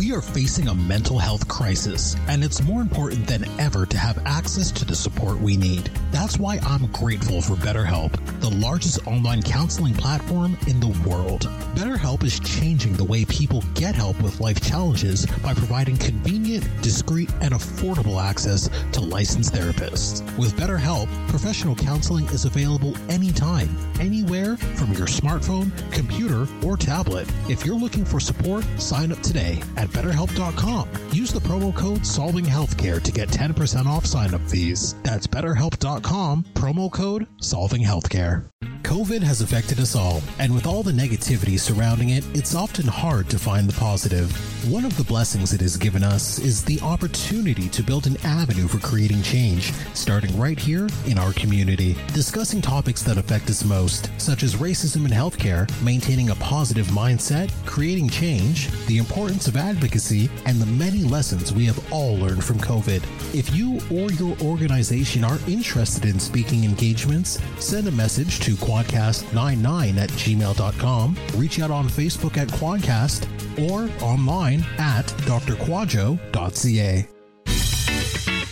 We are facing a mental health crisis, and it's more important than ever to have access to the support we need. That's why I'm grateful for BetterHelp, the largest online counseling platform in the world. BetterHelp is changing the way people get help with life challenges by providing convenient, discreet, and affordable access to licensed therapists. With BetterHelp, professional counseling is available anytime, anywhere from your smartphone, computer, or tablet. If you're looking for support, sign up today at betterhelp.com. Use the promo code Solving Healthcare to get 10% off sign up fees. That's betterhelp.com, promo code Solving Healthcare. COVID has affected us all, and with all the negativity surrounding it, it's often hard to find the positive. One of the blessings it has given us is the opportunity to build an avenue for creating change, starting right here in our community. Discussing topics that affect us most, such as racism in healthcare, maintaining a positive mindset, creating change, the importance of advocacy, and the many lessons we have all learned from COVID. If you or your organization are interested in speaking engagements, send a message to kwadcast99 at gmail.com, reach out on Facebook at Kwadcast, or online at drquadjo.ca.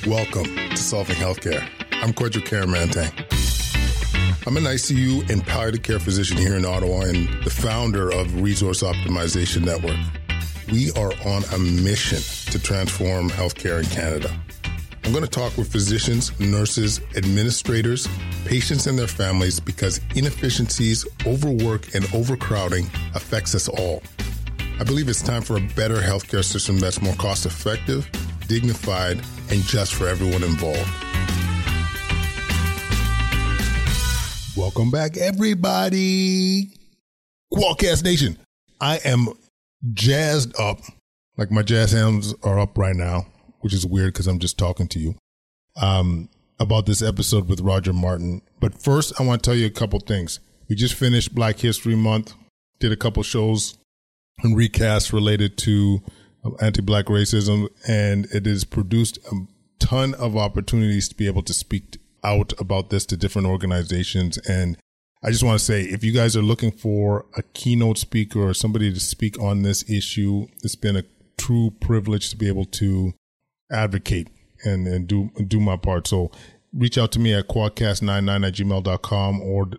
Welcome to Solving Healthcare. I'm Kwadwo Kyeremanteng. I'm an ICU and palliative care physician here in Ottawa and the founder of Resource Optimization Network. We are on a mission to transform healthcare in Canada. I'm going to talk with physicians, nurses, administrators, patients, and their families because inefficiencies, overwork, and overcrowding affects us all. I believe it's time for a better healthcare system that's more cost effective, dignified, and just for everyone involved. Welcome back, everybody. Kwadcast Nation. I am jazzed up, like my jazz hands are up right now, which is weird because I'm just talking to you um, about this episode with Roger Martin. But first, I want to tell you a couple things. We just finished Black History Month, did a couple shows and recasts related to anti-black racism, and it has produced a ton of opportunities to be able to speak out about this to different organizations. And I just want to say, if you guys are looking for a keynote speaker or somebody to speak on this issue, it's been a true privilege to be able to advocate and, and do do my part. So reach out to me at kwadcast99 at gmail.com or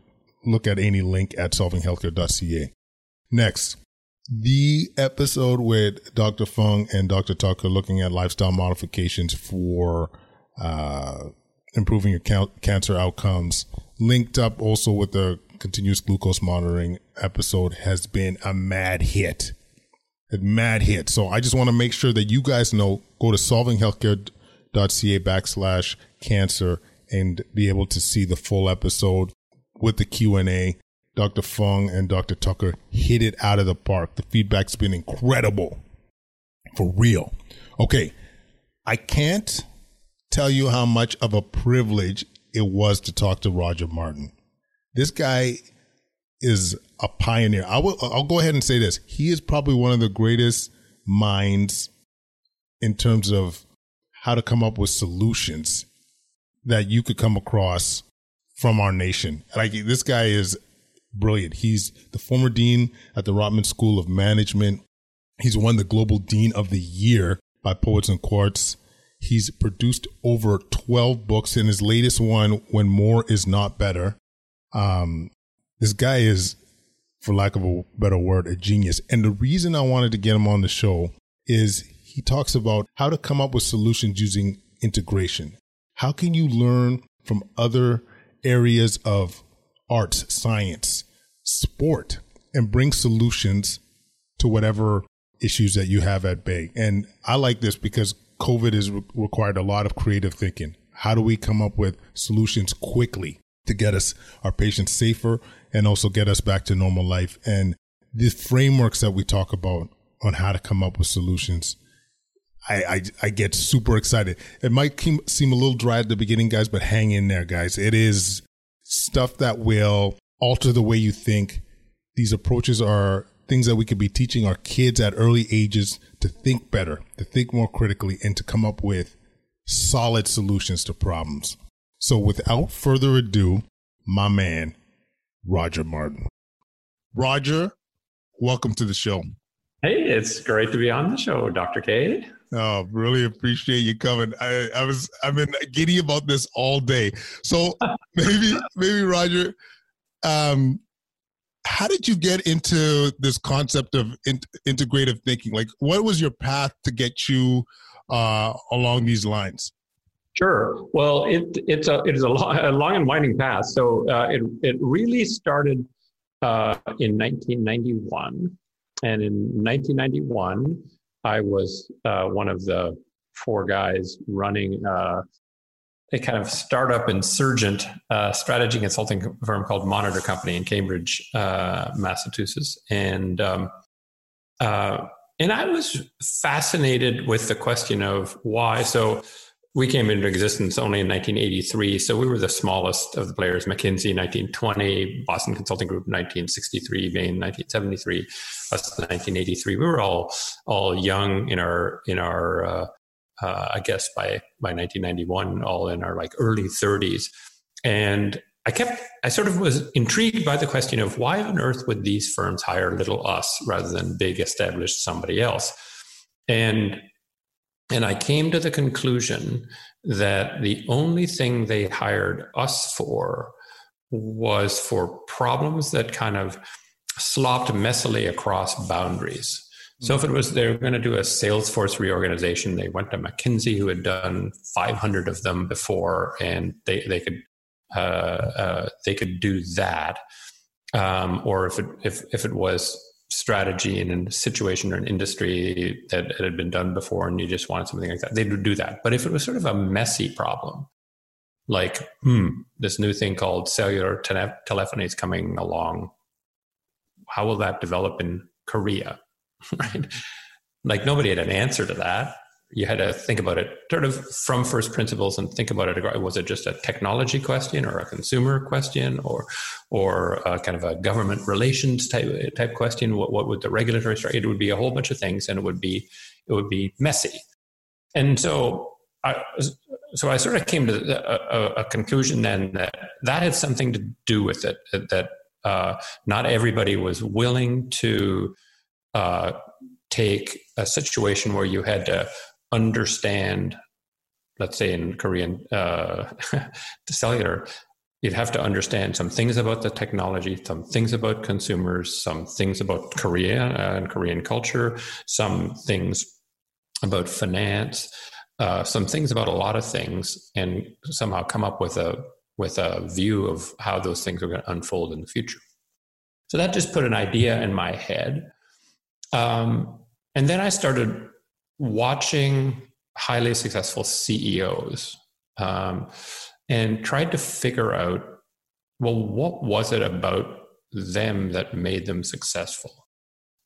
look at any link at solvinghealthcare.ca. Next, the episode with Dr. Fung and Dr. Tucker looking at lifestyle modifications for uh, improving your ca- cancer outcomes, linked up also with the continuous glucose monitoring episode, has been a mad hit. A mad hit. So I just want to make sure that you guys know go to solvinghealthcare.ca backslash cancer and be able to see the full episode with the Q&A. Dr. Fung and Dr. Tucker hit it out of the park. The feedback's been incredible. For real. Okay. I can't tell you how much of a privilege it was to talk to Roger Martin. This guy is a pioneer. I will I'll go ahead and say this. He is probably one of the greatest minds in terms of how to come up with solutions that you could come across from our nation. Like this guy is brilliant. He's the former dean at the Rotman School of Management. He's won the Global Dean of the Year by Poets and Quants. He's produced over 12 books in his latest one, When More Is Not Better. Um, this guy is, for lack of a better word, a genius. And the reason I wanted to get him on the show is he talks about how to come up with solutions using integration. How can you learn from other areas of arts, science, sport, and bring solutions to whatever issues that you have at bay? And I like this because COVID has re- required a lot of creative thinking. How do we come up with solutions quickly to get us, our patients safer and also get us back to normal life? And the frameworks that we talk about on how to come up with solutions, I, I, I get super excited. It might seem a little dry at the beginning, guys, but hang in there, guys. It is stuff that will alter the way you think. These approaches are things that we could be teaching our kids at early ages to think better, to think more critically, and to come up with solid solutions to problems. So, without further ado, my man, Roger Martin. Roger, welcome to the show. Hey, it's great to be on the show, Dr. K. Oh, really appreciate you coming. I, I was I've been giddy about this all day. So maybe maybe Roger, um, how did you get into this concept of in, integrative thinking? Like, what was your path to get you uh, along these lines? Sure. Well, it, it's a it is a long, a long and winding path. So uh, it it really started uh, in 1991, and in 1991, I was uh, one of the four guys running uh, a kind of startup insurgent uh, strategy consulting firm called Monitor Company in Cambridge, uh, Massachusetts, and um, uh, and I was fascinated with the question of why. So we came into existence only in 1983, so we were the smallest of the players. McKinsey 1920, Boston Consulting Group 1963, Bain 1973, us 1983. We were all all young in our in our uh, I guess by by 1991, all in our like early 30s, and I kept I sort of was intrigued by the question of why on earth would these firms hire little us rather than big established somebody else, and and I came to the conclusion that the only thing they hired us for was for problems that kind of slopped messily across boundaries. So if it was they were going to do a Salesforce reorganization, they went to McKinsey, who had done 500 of them before, and they they could uh, uh, they could do that. Um, or if it if if it was strategy in a situation or an industry that had been done before and you just wanted something like that, they would do that. But if it was sort of a messy problem, like, hmm, this new thing called cellular tele- telephony is coming along, how will that develop in Korea? right? Like nobody had an answer to that you had to think about it sort of from first principles and think about it. Was it just a technology question or a consumer question or or a kind of a government relations type type question? What, what would the regulatory structure? It would be a whole bunch of things, and it would be it would be messy. And so I so I sort of came to a, a conclusion then that that had something to do with it. That uh, not everybody was willing to uh, take a situation where you had to understand, let's say in Korean uh, cellular, you'd have to understand some things about the technology, some things about consumers, some things about Korea and Korean culture, some things about finance, uh, some things about a lot of things, and somehow come up with a with a view of how those things are going to unfold in the future. So that just put an idea in my head, um, and then I started watching highly successful CEOs um, and tried to figure out well, what was it about them that made them successful?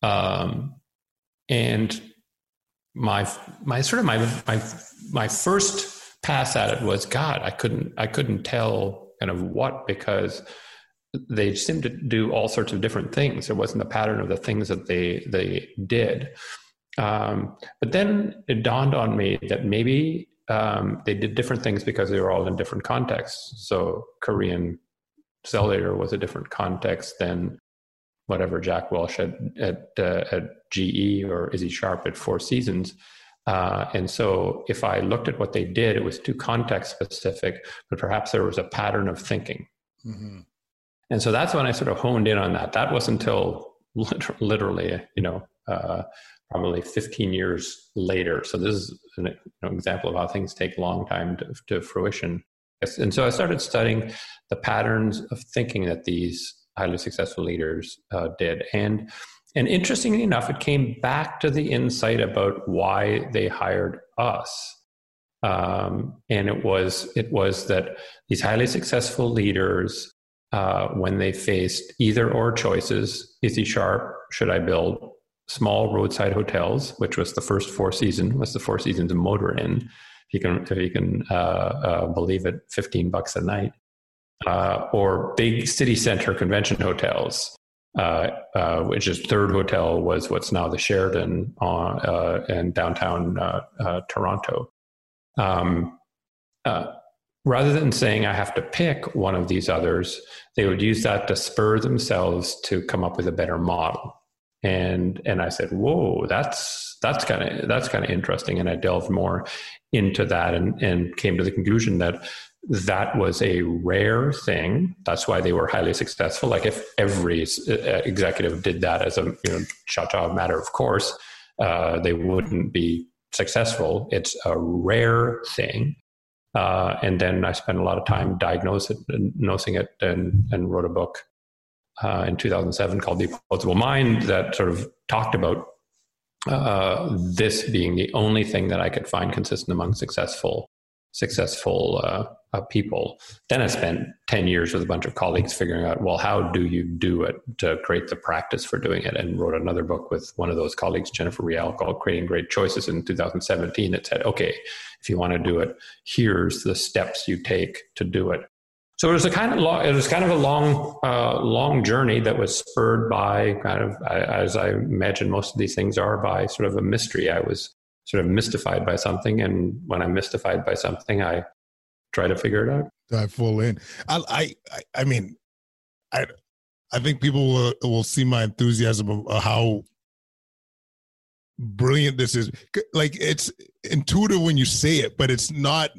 Um, and my my sort of my my my first pass at it was God. I couldn't I couldn't tell kind of what because they seemed to do all sorts of different things. There wasn't a pattern of the things that they they did. Um, but then it dawned on me that maybe um, they did different things because they were all in different contexts. So Korean cellular was a different context than whatever Jack Welch at at, uh, at GE or Issy Sharp at Four Seasons. Uh, and so if I looked at what they did, it was too context specific, but perhaps there was a pattern of thinking. Mm-hmm. And so that's when I sort of honed in on that. That was until literally, you know, uh, probably 15 years later. So this is an you know, example of how things take a long time to, to fruition. And so I started studying the patterns of thinking that these highly successful leaders uh, did. And, and interestingly enough, it came back to the insight about why they hired us. Um, and it was it was that these highly successful leaders, uh, when they faced either or choices, Issy Sharp, should I build small roadside hotels, which was the first Four Season, was the Four Seasons in Motor Inn. If you can, if you can uh, uh, believe it, fifteen bucks a night, uh, or big city center convention hotels, uh, uh, which is third hotel was what's now the uh, in downtown Toronto. Um, rather than saying I have to pick one of these others, they would use that to spur themselves to come up with a better model. and and I said, "Whoa, that's that's kind of that's kind of interesting." And I delved more into that and and came to the conclusion that that was a rare thing. That's why they were highly successful. Like if every executive did that as a you know cha-cha matter of course, uh, they wouldn't be successful. It's a rare thing. Uh, and then I spent a lot of time diagnosing it and, and wrote a book uh, in 2007 called The Opposable Mind that sort of talked about uh, this being the only thing that I could find consistent among successful successful uh, people. Then I spent 10 years with a bunch of colleagues figuring out, well, how do you do it to create the practice for doing it? And wrote another book with one of those colleagues, Jennifer Riel, called Creating Great Choices in 2017 that said, okay, if you want to do it, here's the steps you take to do it. So it was a kind of long, it was kind of a long, uh, long journey that was spurred by kind of, as I imagine most of these things are, by sort of a mystery. I was sort of mystified by something, and when I'm mystified by something, I try to figure it out. Dive full in. I, I, I mean, I, I think people will will see my enthusiasm of how brilliant this is. Like it's intuitive when you say it, but it's not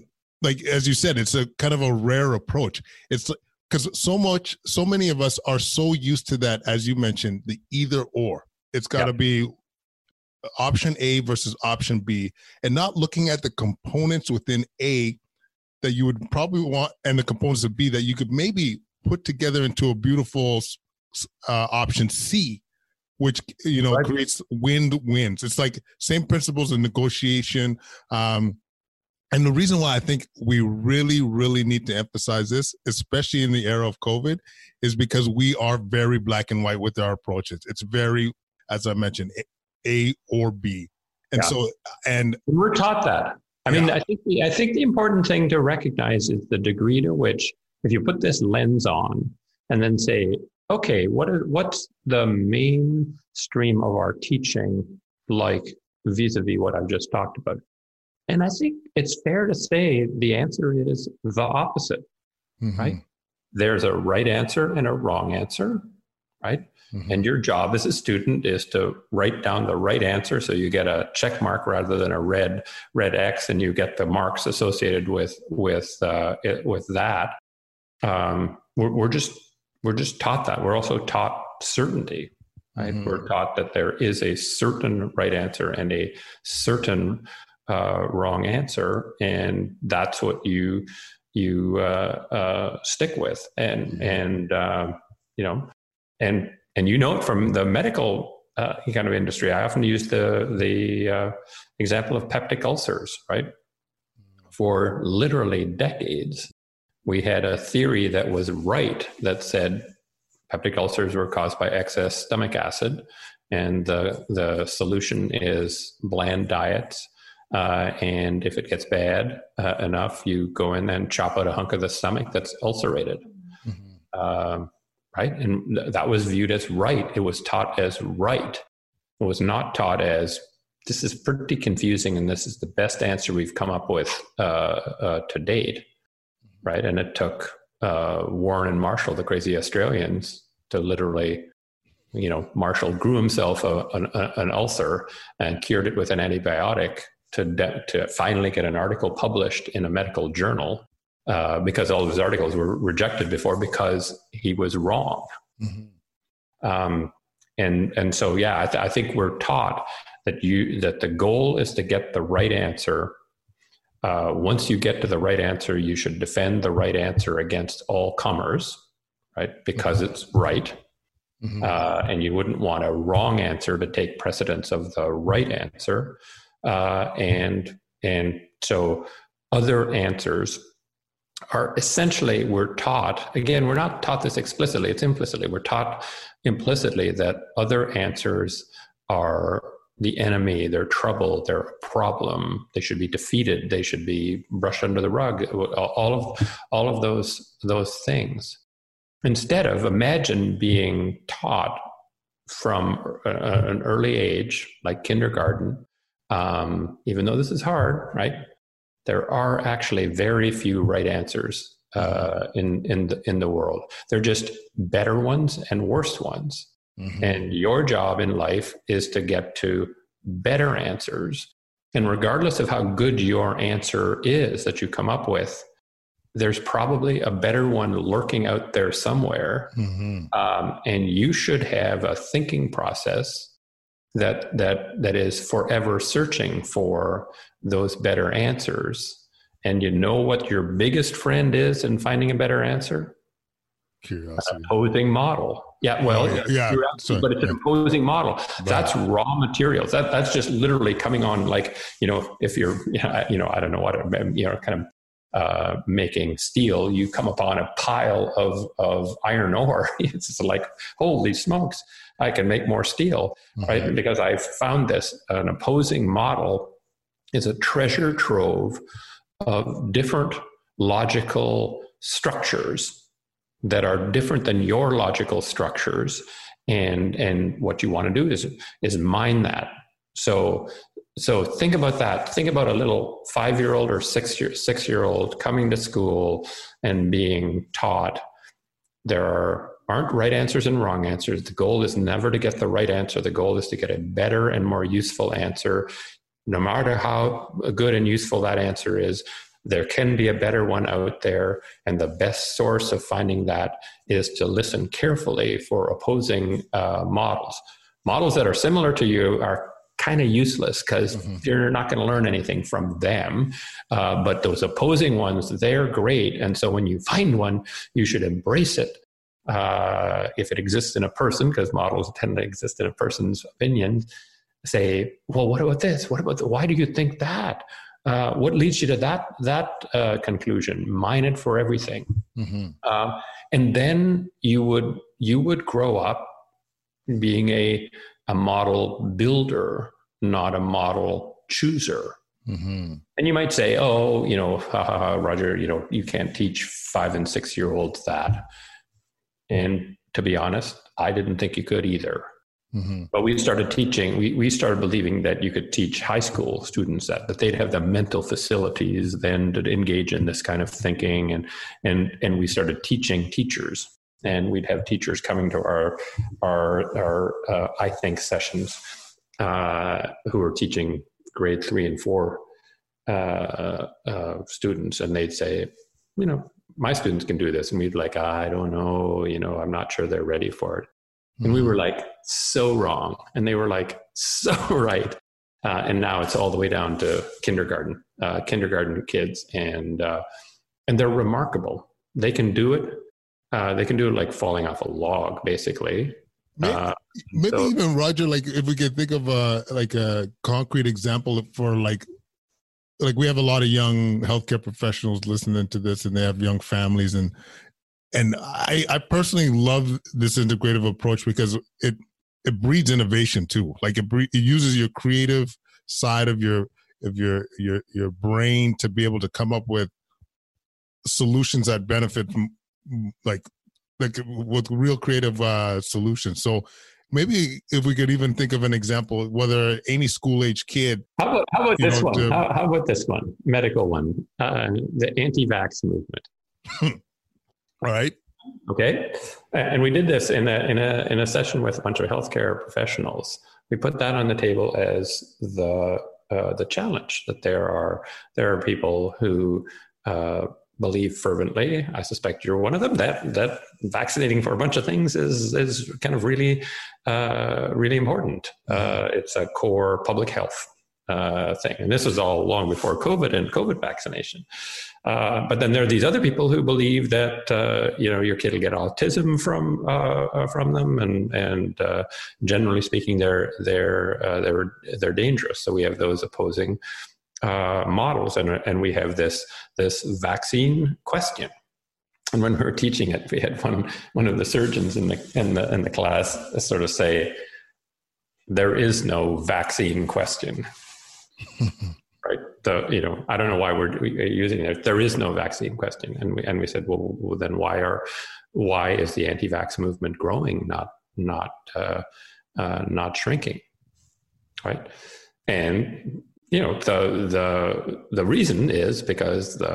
like as you said, it's a kind of a rare approach. It's because so much, so many of us are so used to that, as you mentioned, the either or. It's got to yep. be option A versus option B, and not looking at the components within A that you would probably want, and the components of B that you could maybe put together into a beautiful uh, option C which you know right. creates wind wins. It's like same principles in negotiation. Um, and the reason why I think we really, really need to emphasize this, especially in the era of COVID, is because we are very black and white with our approaches. It's very, as I mentioned, A or B. And yeah. so, and we're taught that. I mean, I think the, I think the important thing to recognize is the degree to which, if you put this lens on and then say, okay, what is what's the main stream of our teaching like vis-a-vis what I've just talked about? And I think it's fair to say the answer is the opposite, mm-hmm. right? There's a right answer and a wrong answer, right? Mm-hmm. And your job as a student is to write down the right answer so you get a check mark rather than a red red X, and you get the marks associated with with uh, it, with that. Um, we're, we're just we're just taught that. We're also taught certainty, right? Mm-hmm. We're taught that there is a certain right answer and a certain uh, wrong answer, and that's what you you uh, uh, stick with, and mm-hmm. and um, you know, and and you know it from the medical uh, kind of industry. I often use the the uh, example of peptic ulcers, right? For literally decades, we had a theory that was right that said peptic ulcers were caused by excess stomach acid, and the the solution is bland diets uh, and if it gets bad uh, enough, you go in and chop out a hunk of the stomach that's ulcerated. Mm-hmm. Um, right? And th- that was viewed as right. It was taught as right. It was not taught as this is pretty confusing and this is the best answer we've come up with uh, uh to date. Right? And it took uh, Warren and Marshall, the crazy Australians, to literally you know, Marshall grew himself a, an, an, ulcer and cured it with an antibiotic to, de- to finally get an article published in a medical journal uh, because all of his articles were rejected before because he was wrong. Mm-hmm. Um, and and so yeah, I, th- I, think we're taught that you that the goal is to get the right answer. Uh, once you get to the right answer, you should defend the right answer against all comers, right? Because mm-hmm. it's right. Mm-hmm. Uh, and you wouldn't want a wrong answer to take precedence of the right answer. Uh, and and so other answers are essentially we're taught again we're not taught this explicitly it's implicitly we're taught implicitly that other answers are the enemy they're trouble they're a problem they should be defeated they should be brushed under the rug all of all of those those things instead of imagine being taught from a, an early age like kindergarten um, even though this is hard, right? There are actually very few right answers uh, in in the, in the world. They're just better ones and worse ones. Mm-hmm. And your job in life is to get to better answers. And regardless of how good your answer is that you come up with, there's probably a better one lurking out there somewhere. Mm-hmm. Um, and you should have a thinking process that that that is forever searching for those better answers. And you know what your biggest friend is in finding a better answer? Curiosity. An opposing model. Yeah, well, oh, yeah, sorry, but it's yeah. an opposing model. That's raw materials. That that's just literally coming on. Like you know, if you're, you know, I don't know what, you know, kind of uh, making steel, you come upon a pile of, of iron ore. it's like, holy smokes, I can make more steel, mm-hmm. right? Because I've found this an opposing model is a treasure trove of different logical structures that are different than your logical structures. And, and what you want to do is, is mine that. So so think about that think about a little five year old or six year six year old coming to school and being taught there are aren't right answers and wrong answers the goal is never to get the right answer the goal is to get a better and more useful answer no matter how good and useful that answer is there can be a better one out there and the best source of finding that is to listen carefully for opposing uh, models models that are similar to you are kind of useless because mm-hmm. you're not going to learn anything from them. Uh, but those opposing ones, they're great. And so when you find one, you should embrace it. Uh, if it exists in a person, because models tend to exist in a person's opinions, say, well, what about this? What about the, why do you think that? Uh, what leads you to that that uh, conclusion? Mine it for everything, mm-hmm. uh, and then you would you would grow up being a a model builder, not a model chooser. Mm-hmm. And you might say, oh, you know, ha Roger, you know, you can't teach five and six year olds that. And to be honest, I didn't think you could either. Mm-hmm. But we started teaching, we, we started believing that you could teach high school students that, that they'd have the mental facilities then to engage in this kind of thinking. And, and, and we started teaching teachers and we'd have teachers coming to our our our uh, I think sessions uh, who were teaching grade three and four uh, uh, students, and they'd say, you know, my students can do this, and we'd like, I don't know, you know, I'm not sure they're ready for it, and we were like so wrong, and they were like so right. Uh, and now it's all the way down to kindergarten, uh, kindergarten kids, and and they're remarkable. They can do it uh, they can do it like falling off a log, basically. Maybe, uh, maybe so, even Roger, like if we could think of a like a concrete example for like like we have a lot of young healthcare professionals listening to this, and they have young families, and and I I personally love this integrative approach because it it breeds innovation too. Like it, it uses your creative side of your of your your your brain to be able to come up with solutions that benefit from like like with real creative uh, solutions. So maybe if we could even think of an example, whether any school age kid. How about, how about this know, one? To, how, how, about this one? Medical one, uh, the anti-vax movement. All right. Okay, and we did this in a in a in a session with a bunch of healthcare professionals. We put that on the table as the uh, the challenge that there are there are people who uh, believe fervently. I suspect you're one of them. That that vaccinating for a bunch of things is is kind of really uh, really important. Uh, it's a core public health uh, thing, and this was all long before COVID and COVID vaccination. Uh, but then there are these other people who believe that uh, you know your kid will get autism from uh, from them, and and generally speaking, they're they're they're they're dangerous. So we have those opposing uh, models, and and we have this this vaccine question. And when we were teaching it, we had one one of the surgeons in the in the in the class sort of say, "There is no vaccine question." right? The you know I don't know why we're using it. There is no vaccine question, and we and we said, well, well then why are why is the anti-vax movement growing, not not uh, uh, not shrinking, right? And you know the the the reason is because the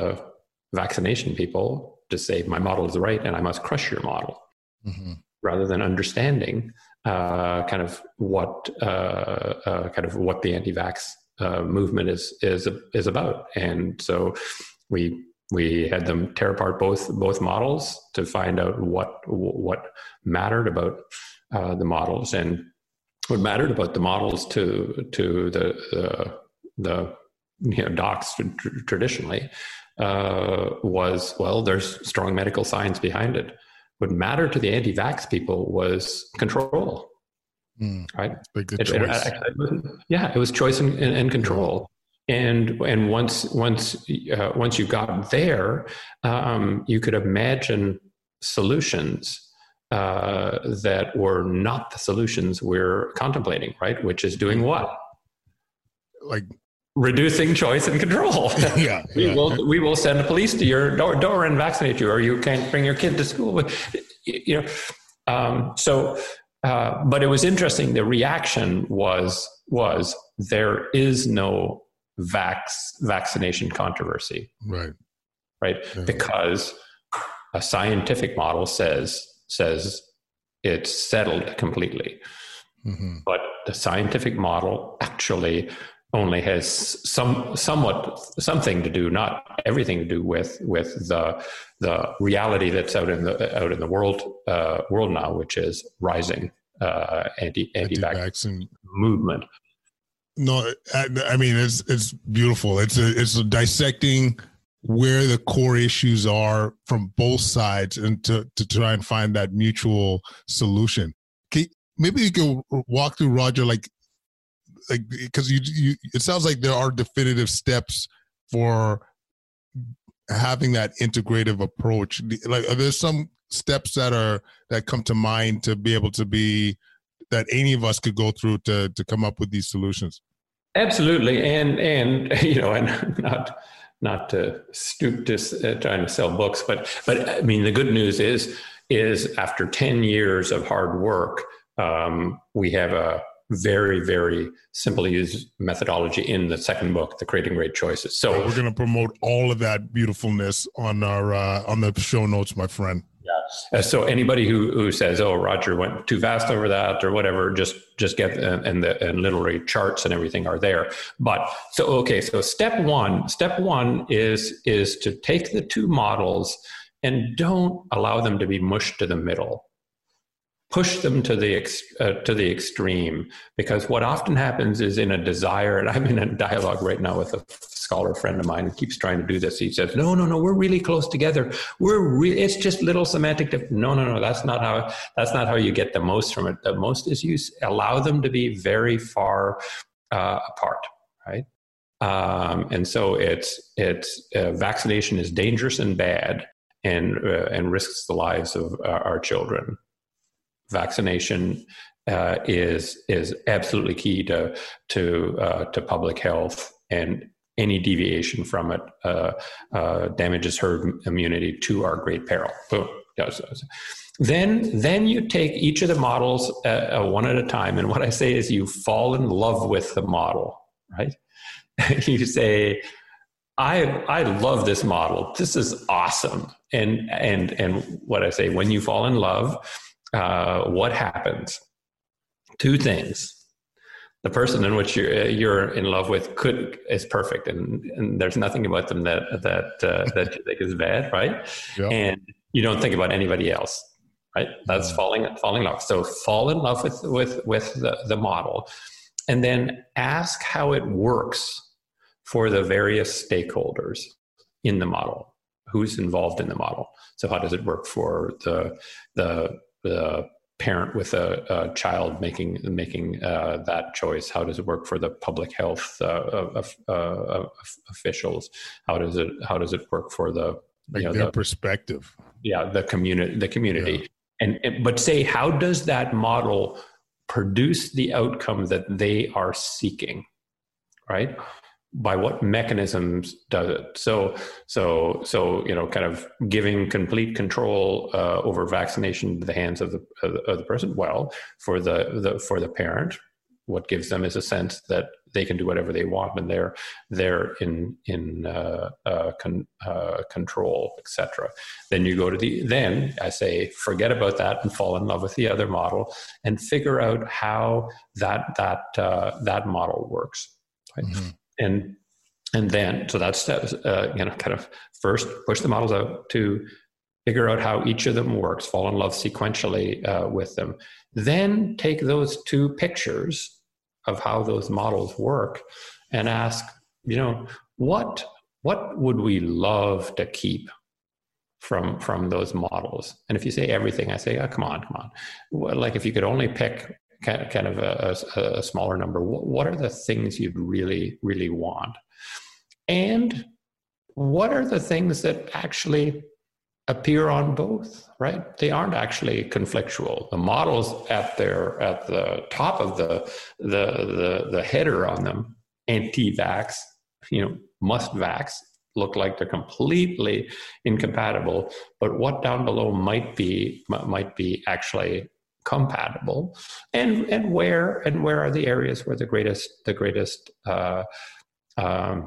vaccination people just say my model is right and I must crush your model, mm-hmm. rather than understanding uh, kind of what uh, uh, kind of what the anti-vax uh, movement is is is about, and so we we had them tear apart both both models to find out what what mattered about uh, the models. And what mattered about the models to to the the, the you know docs traditionally uh, was well there's strong medical science behind it. What mattered to the anti-vax people was control. Mm, right? It, choice. It, it, yeah it was choice and, and, and control. And and once once uh, once you got there um, you could imagine solutions uh, that were not the solutions we're contemplating right? Which is doing what? Like reducing choice and control. yeah, we yeah. will we will send the police to your door, door and vaccinate you, or you can't bring your kid to school. You know, um, so. Uh, but it was interesting. The reaction was was there is no vax vaccination controversy, right? Right, yeah. because a scientific model says says it's settled completely. Mm-hmm. But the scientific model actually only has some somewhat something to do, not everything to do with with the the reality that's out in the out in the world uh, world now, which is rising uh, anti anti vaccine movement. No, I, I, mean it's it's beautiful. It's a, it's a dissecting where the core issues are from both sides and to to try and find that mutual solution. Can, maybe you can walk through Roger like like because you you it sounds like there are definitive steps for having that integrative approach. Like are there some steps that are that come to mind to be able to be that any of us could go through to to come up with these solutions? Absolutely. And and you know and not not to stoop to uh, trying to sell books but but i mean the good news is is after 10 years of hard work um, we have a very, very simple to use methodology in the second book, The Creating Great Choices. So we're going to promote all of that beautifulness on our uh, on the show notes, my friend. Yeah. Uh, so anybody who, who says, "Oh, Roger went too fast over that" or whatever, just just get uh, and the and literally charts and everything are there. But so okay, so step one, step one is is to take the two models and don't allow them to be mushed to the middle push them to the ex, uh, to the extreme because what often happens is in a desire and i'm in a dialogue right now with a scholar friend of mine who keeps trying to do this. He says no no no we're really close together. We're re- it's just little semantic dif- no no no that's not how that's not how you get the most from it. The most is you allow them to be very far uh, apart right? Um, and so it's it's uh, vaccination is dangerous and bad and uh, and risks the lives of uh, our children vaccination uh, is is absolutely key to to uh, to public health, and any deviation from it uh, uh damages herd immunity to our great peril. Boom. Then, then you take each of the models uh, uh, one at a time, and what I say is you fall in love with the model, right? you say, I I love this model. This is awesome. And and and what I say when you fall in love, uh, what happens? Two things. The person in which you're, you're in love with could is perfect, and, and there's nothing about them that that uh, that you think is bad, right? Yep. And you don't think about anybody else, right? That's falling falling in love. So fall in love with with with the, the model, and then ask how it works for the various stakeholders in the model. Who's involved in the model? So how does it work for the the the parent with a, a, child making making uh, that choice? How does it work for the public health uh, uh, officials? How does it how does it work for the like know, their the, perspective? Yeah, the community the community. Yeah. And, and but say how does that model produce the outcome that they are seeking? Right by what mechanisms does it so so so you know kind of giving complete control uh, over vaccination to the hands of the of the person well for the, the for the parent what gives them is a sense that they can do whatever they want and they're they're in in uh, uh, con, uh, control etc then you go to the then i say forget about that and fall in love with the other model and figure out how that that uh, that model works right? mm-hmm. And and then so that's uh, you know kind of first push the models out to figure out how each of them works fall in love sequentially uh, with them then take those two pictures of how those models work and ask, you know, what what would we love to keep from from those models? And if you say everything, I say, oh, come on, come on. Like if you could only pick kind of, kind of a, a, smaller number, what are the things you'd really really want? And what are the things that actually appear on both right? They aren't actually conflictual. The models at their at the top of the the the, the header on them. Anti-vax you know must vax look like they're completely incompatible but what down below might be might be actually compatible and and where and where are the areas where the greatest the greatest uh, um,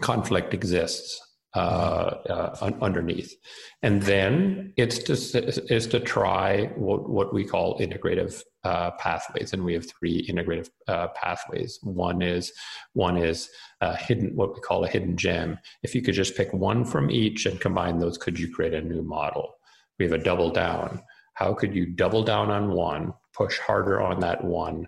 conflict exists uh, uh, underneath. And then it's to, is to try what, what we call integrative uh, pathways. And we have three integrative uh, pathways. One is, one is hidden, what we call a hidden gem. If you could just pick one from each and combine those, could you create a new model? We have a double down. How could you double down on one, push harder on that one,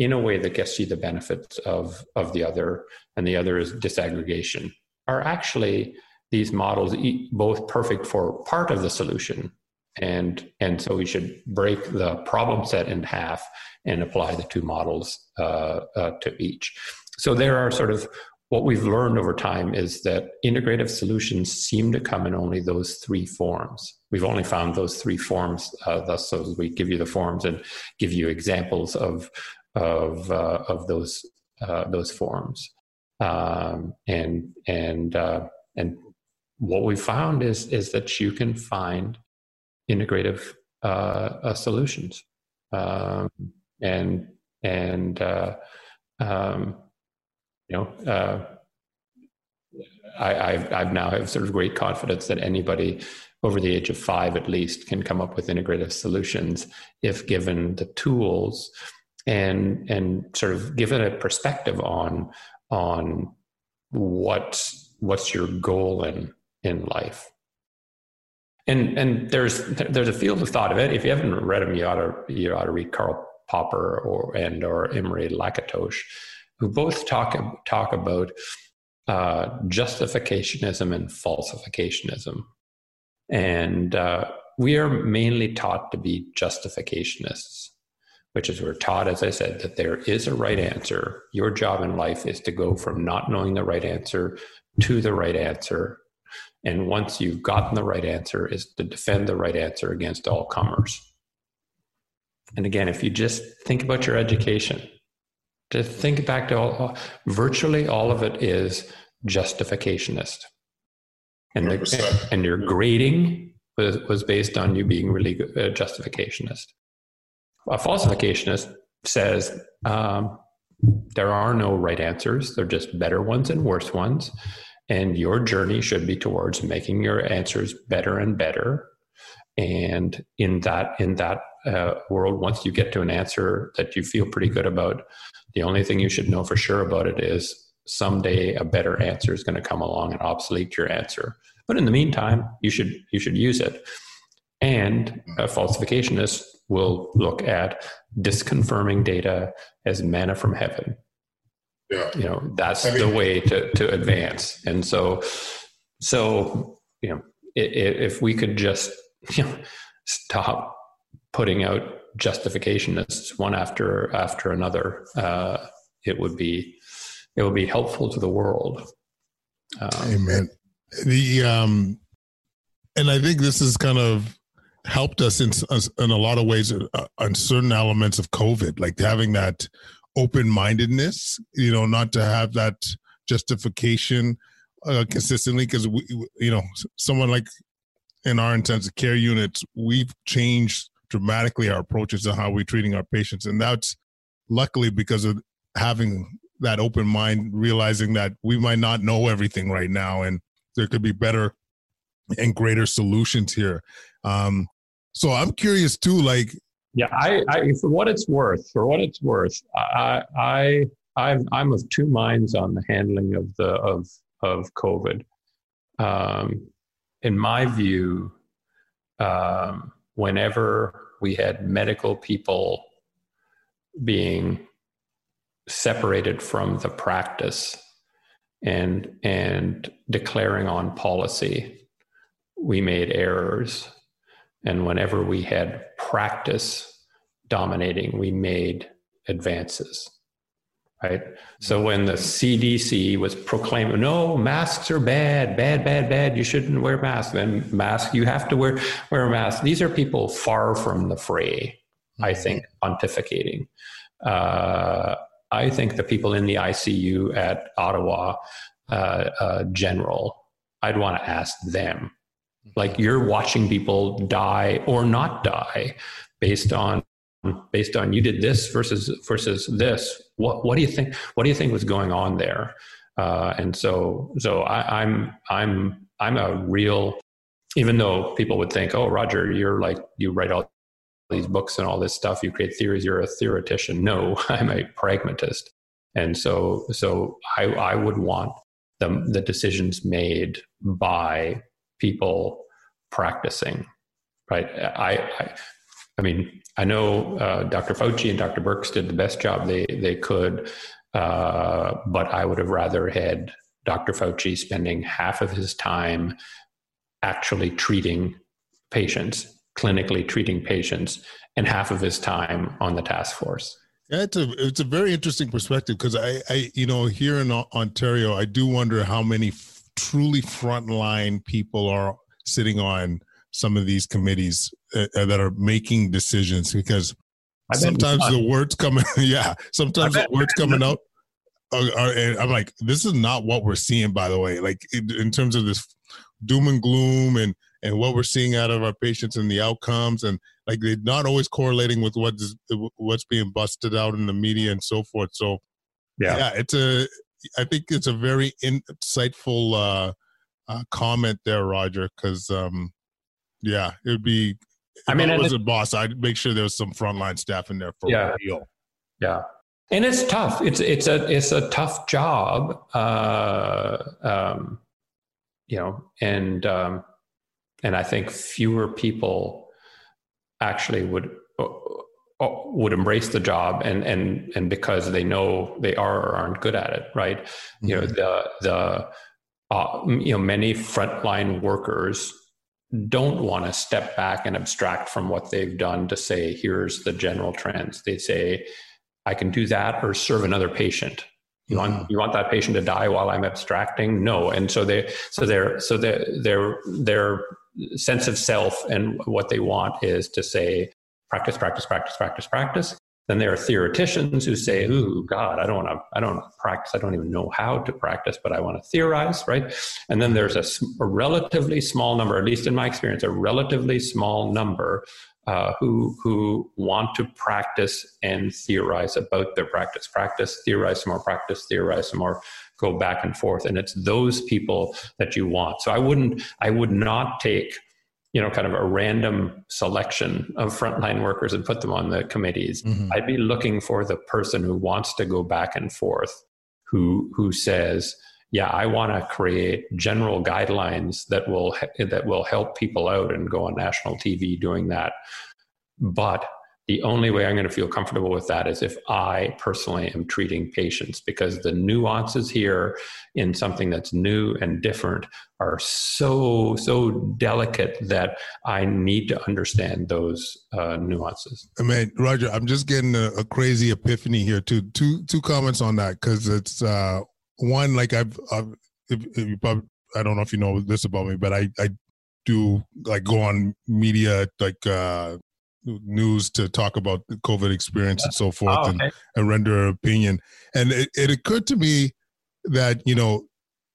in a way that gets you the benefits of, of the other, and the other is disaggregation are actually these models both perfect for part of the solution and and so we should break the problem set in half and apply the two models uh, uh, to each. So there are sort of what we've learned over time is that integrative solutions seem to come in only those three forms we've only found those three forms uh, thus so we give you the forms and give you examples of of uh, of those uh, those forms. Um, and and uh, and what we found is is that you can find integrative uh, uh, solutions. Um, and and uh, um, you know uh, I, I've, I've now have sort of great confidence that anybody over the age of five at least can come up with integrative solutions if given the tools and and sort of given a perspective on on what what's your goal in in life. And and there's there's a field of thought of it. If you haven't read them you ought to you ought to read karl popper or and or imre lakatos who both talk talk about uh, justificationism and falsificationism and uh, we are mainly taught to be justificationists which is we're taught, as I said, that there is a right answer. Your job in life is to go from not knowing the right answer to the right answer. And once you've gotten the right answer, is to defend the right answer against all comers. And again, if you just think about your education, to think back to all, virtually all of it is justificationist. And, the, and your grading was, was based on you being really good, uh, justificationist a falsificationist says um, there are no right answers, they're just better ones and worse ones. And your journey should be towards making your answers better and better. And in that in that uh, world, once you get to an answer that you feel pretty good about, the only thing you should know for sure about it is someday a better answer is going to come along and obsolete your answer. But in the meantime, you should you should use it. And a falsificationist will look at disconfirming data as manna from heaven. Yeah. You know, that's I mean, the way to, to advance. And so, so, you know, if we could just, you know, stop putting out justificationists one after, after another, uh, it would be, it will be helpful to the world. Um, Amen. The, um, and I think this has kind of helped us in in a lot of ways uh, on certain elements of COVID, like having that open mindedness. You know, not to have that justification uh, consistently, because we, you know, someone like in our intensive care units, we've changed dramatically our approaches to how we're treating our patients, and that's luckily because of having that open mind, realizing that we might not know everything right now, and there could be better and greater solutions here. Um, so I'm curious too, like yeah, I, I, for what it's worth, for what it's worth, I, I, I'm, I'm of two minds on the handling of the of of COVID. Um, in my view, um, whenever we had medical people being separated from the practice and and declaring on policy, we made errors and whenever we had practice dominating, we made advances. Right. So when the CDC was proclaiming, no, masks are bad, bad, bad, bad, you shouldn't wear masks, then mask, you have to wear, wear a mask. These are people far from the fray, I mm-hmm. think, pontificating. Uh, I think the people in the ICU at Ottawa uh, uh, General, I'd want to ask them like you're watching people die or not die based on based on you did this versus versus this. What what do you think? What do you think was going on there? Uh, and so so I, I'm I'm I'm a real even though people would think, oh, Roger, you're like you write all these books and all this stuff, you create theories, you're a theoretician. No, I'm a pragmatist. And so so I I would want the the decisions made by people practicing, right? I, I, I mean, I know uh, Dr. Fauci and Dr. Birx did the best job they they could, uh, but I would have rather had Dr. Fauci spending half of his time actually treating patients, clinically treating patients, and half of his time on the task force. Yeah, it's a it's a very interesting perspective because I, I you know here in Ontario I do wonder how many f- truly frontline people are sitting on some of these committees uh, uh that are making decisions because sometimes the words coming yeah sometimes the words coming out are, are, and i'm like this is not what we're seeing by the way like in, in terms of this doom and gloom and and what we're seeing out of our patients and the outcomes and like they're not always correlating with what's what's being busted out in the media and so forth so yeah, yeah it's a i think it's a very insightful uh uh, comment there, Roger, because um, yeah, it would be. I mean, I was a boss, I'd make sure there was some frontline staff in there for yeah, real. Yeah, and it's tough. It's it's a it's a tough job. Uh, um, you know, and um, and I think fewer people actually would uh, uh, would embrace the job and and and because they know they are or aren't good at it right mm-hmm. you know mm-hmm. the the uh, you know, many frontline workers don't want to step back and abstract from what they've done to say, here's the general trends. They say, I can do that or serve another patient. You want mm-hmm. you want that patient to die while I'm abstracting? No. And so they so their so their their their sense of self and what they want is to say practice, practice, practice, practice, practice. Then there are theoreticians who say, "Ooh, God, I don't want to. I don't want to practice. I don't even know how to practice, but I want to theorize." Right? And then there's a, a relatively small number, at least in my experience, a relatively small number uh, who who want to practice and theorize about their practice. Practice, theorize some more. Practice, theorize some more. Go back and forth, and it's those people that you want. So I wouldn't. I would not take you know, kind of a random selection of frontline workers and put them on the committees. Mm-hmm. I'd be looking for the person who wants to go back and forth, who who says, "Yeah, I want to create general guidelines that will that will help people out and go on national TV doing that." But the only way I'm going to feel comfortable with that is if I personally am treating patients because the nuances here in something that's new and different are so, so delicate that I need to understand those uh, nuances. I mean, Roger, I'm just getting a, a crazy epiphany here too. Two, two comments on that because it's uh, one, like I've, I've if, if you probably, I don't know if you know this about me, but I, I do like go on media like uh news to talk about the COVID experience and so forth oh, okay. and, and render an opinion. And it, it occurred to me that, you know,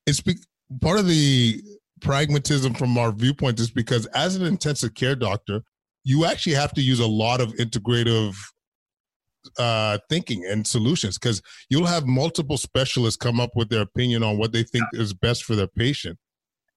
it's be, part of the pragmatism from our viewpoint is because as an intensive care doctor, you actually have to use a lot of integrative uh, thinking and solutions because you'll have multiple specialists come up with their opinion on what they think is best for their patient.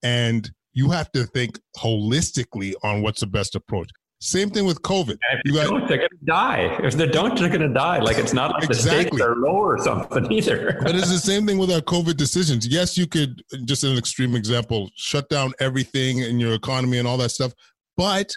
And you have to think holistically on what's the best approach. Same thing with COVID. if you, you got, don't, they're going to die. If they don't, they're going to die. Like it's not like exactly. the stakes are low or something either. but it's the same thing with our COVID decisions. Yes, you could, just an extreme example, shut down everything in your economy and all that stuff. But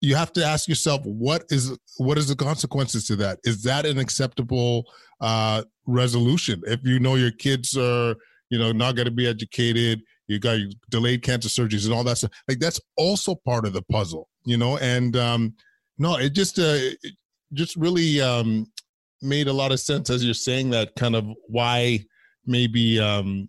you have to ask yourself what is what is the consequences to that is that an acceptable uh, resolution if you know your kids are you know not going to be educated you got delayed cancer surgeries and all that stuff like that's also part of the puzzle you know and um no it just uh it just really um made a lot of sense as you're saying that kind of why maybe um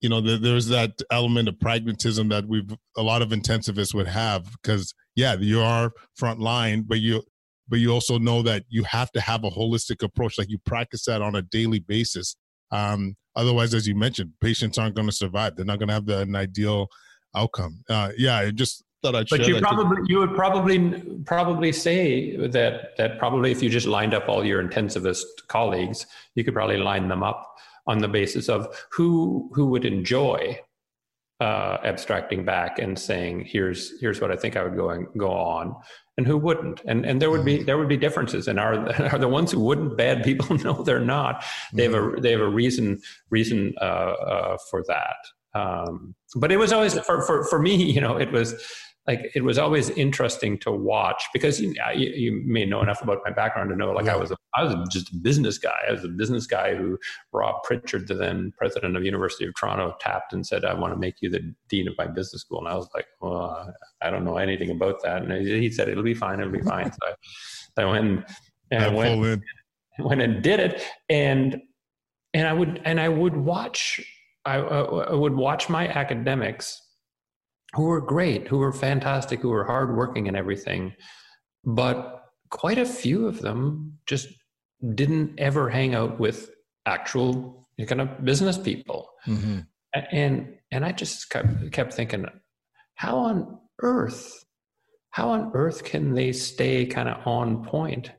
you know there's that element of pragmatism that we've a lot of intensivists would have because yeah, you are front line, but you but you also know that you have to have a holistic approach. Like you practice that on a daily basis. Um, otherwise, as you mentioned, patients aren't going to survive. They're not going to have the, an ideal outcome. Uh, yeah, I just thought I'd. But you probably you would probably probably say that that probably if you just lined up all your intensivist colleagues, you could probably line them up on the basis of who who would enjoy uh, abstracting back and saying, "Here's here's what I think I would go and go on," and who wouldn't, and and there would be mm-hmm. there would be differences. And are are the ones who wouldn't bad people? no, they're not. They have a mm-hmm. they have a reason reason uh, uh, for that. Um, but it was always for, for for me, you know, it was like it was always interesting to watch because you, you, you, may know enough about my background to know like yeah. I was a, I was just a business guy. I was a business guy who Rob Prichard, the then president of University of Toronto, tapped and said, "I want to make you the dean of my business school." And I was like, "Well, I don't know anything about that." And he said, "It'll be fine. It'll be fine." so I, I went and I went, went and did it, and and I would and I would watch I, I would watch my academics who were great, who were fantastic, who were hardworking and everything. But quite a few of them just didn't ever hang out with actual kind of business people. Mm-hmm. And and I just kept, kept thinking, how on earth, how on earth can they stay kind of on point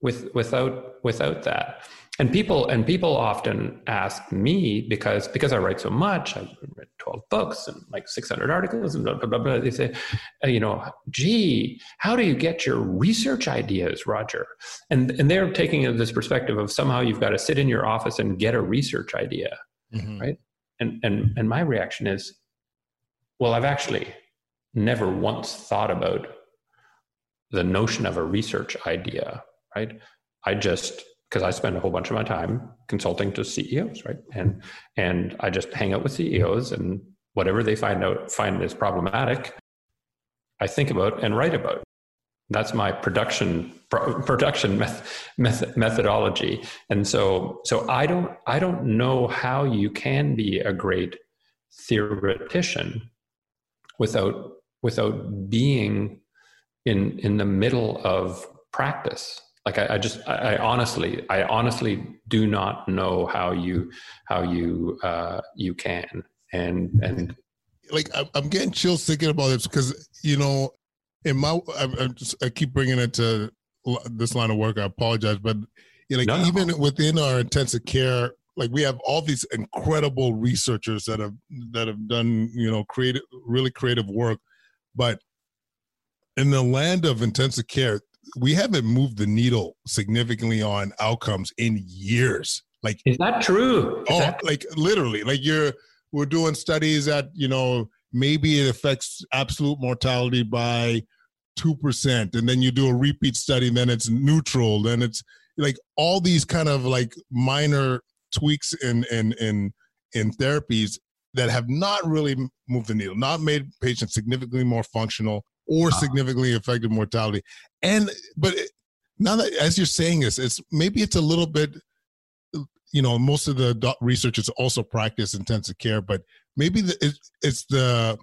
with without without that? And people and people often ask me because because I write so much, I've read twelve books and like six hundred articles and blah, blah blah blah. They say, uh, you know, gee, how do you get your research ideas, Roger? And and they're taking this perspective of somehow you've got to sit in your office and get a research idea, mm-hmm. right? And and and my reaction is, well, I've actually never once thought about the notion of a research idea, right? I just because I spend a whole bunch of my time consulting to CEOs, right? And and I just hang out with CEOs and whatever they find out find is problematic, I think about and write about. That's my production production method, method, methodology. And so so I don't I don't know how you can be a great theoretician without without being in in the middle of practice like I, I just I, I, honestly I honestly do not know how you how you uh, you can and and like I'm getting chills thinking about this because you know in my I, just, I keep bringing it to this line of work. I apologize, but you know, like no. even within our intensive care, like we have all these incredible researchers that have that have done you know creative really creative work, but in the land of intensive care, we haven't moved the needle significantly on outcomes in years. Like, is that true? Oh, that- like literally, like you're we're doing studies that you know maybe it affects absolute mortality by two percent, and then you do a repeat study, then it's neutral, then it's like all these kind of like minor tweaks in in in in therapies that have not really moved the needle, not made patients significantly more functional, or uh-huh. significantly affected mortality. And but now that as you're saying this, it's maybe it's a little bit. You know, most of the researchers also practice intensive care, but maybe the, it, it's the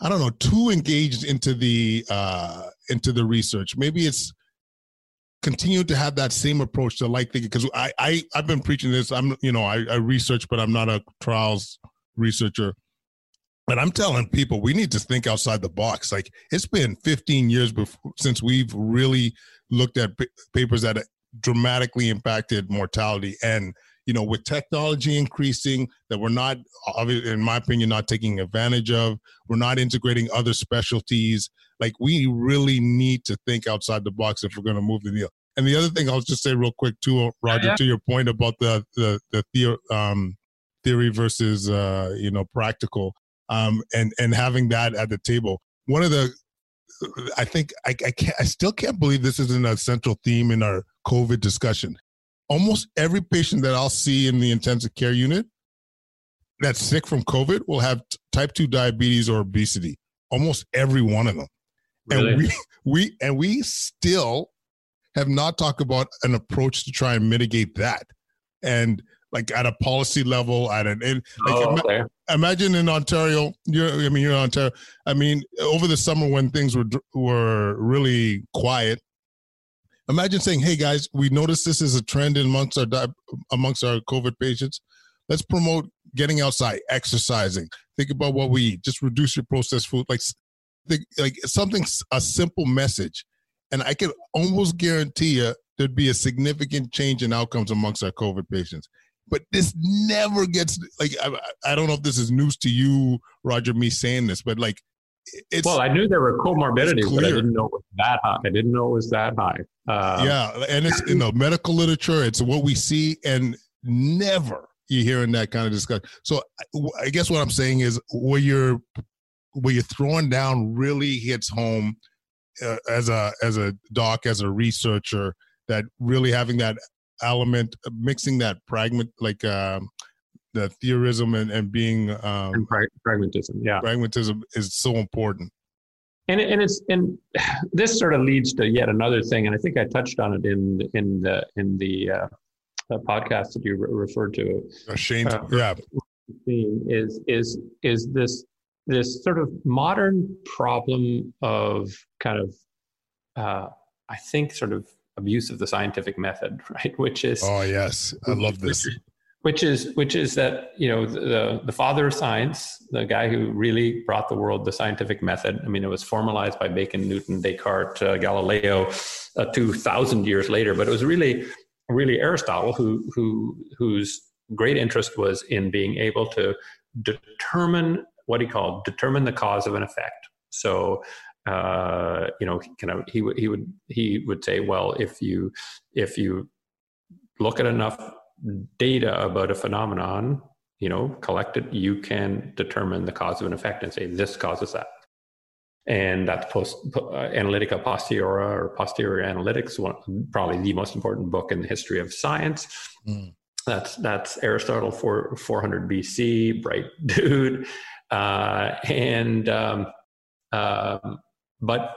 I don't know too engaged into the uh, into the research. Maybe it's continue to have that same approach to like thinking because I, I I've been preaching this. I'm you know I, I research, but I'm not a trials researcher. And I'm telling people we need to think outside the box. Like it's been 15 years before, since we've really looked at papers that dramatically impacted mortality. And you know, with technology increasing, that we're not, in my opinion, not taking advantage of. We're not integrating other specialties. Like we really need to think outside the box if we're going to move the needle. And the other thing I'll just say real quick too, Roger, yeah. to your point about the the the theory, um, theory versus uh, you know practical, um, and and having that at the table. One of the I think I, I can't I still can't believe this isn't a central theme in our COVID discussion. Almost every patient that I'll see in the intensive care unit that's sick from COVID will have type 2 diabetes or obesity. Almost every one of them. Really? And we we and we still have not talked about an approach to try and mitigate that. And like at a policy level, at an like, oh, okay. imagine in Ontario. You're, I mean, you're in Ontario. I mean, over the summer when things were were really quiet. Imagine saying, "Hey guys, we noticed this is a trend amongst our di- amongst our COVID patients. Let's promote getting outside, exercising. Think about what we eat. Just reduce your processed food. Like, think, like something a simple message and I can almost guarantee you there'd be a significant change in outcomes amongst our COVID patients. But this never gets like I, I don't know if this is news to you, Roger. Me saying this, but like it's well, I knew there were comorbidities, but I didn't know it was that high. I didn't know it was that high. Uh, yeah, and it's in the medical literature. It's what we see, and never you hearing that kind of discussion. So I guess what I'm saying is, where you're where you're throwing down really hits home uh, as a as a doc as a researcher that really having that element mixing that pragmat like um, the theorism and, and being um, and pra- pragmatism yeah. pragmatism is so important. And and it's and this sort of leads to yet another thing and i think i touched on it in in the in the uh, podcast that you re- referred to. Uh, shane uh, yeah. is is is this this sort of modern problem of kind of, uh, I think, sort of abuse of the scientific method, right? Which is oh yes, I love this. Which, is which is that you know the the father of science, the guy who really brought the world the scientific method. I mean, it was formalized by Bacon, Newton, Descartes, uh, Galileo, uh, two thousand years later. But it was really really Aristotle who who whose great interest was in being able to determine what he called determine the cause of an effect. So, uh, you know, kind of he would he would he would say, well, if you if you look at enough data about a phenomenon, you know, collected, you can determine the cause of an effect and say this causes that. And that's post uh, Analytica Posteriora or Posterior Analytics, one, probably the most important book in the history of science. Mm. That's that's Aristotle for 400 BC, bright dude. Uh, and um, um, but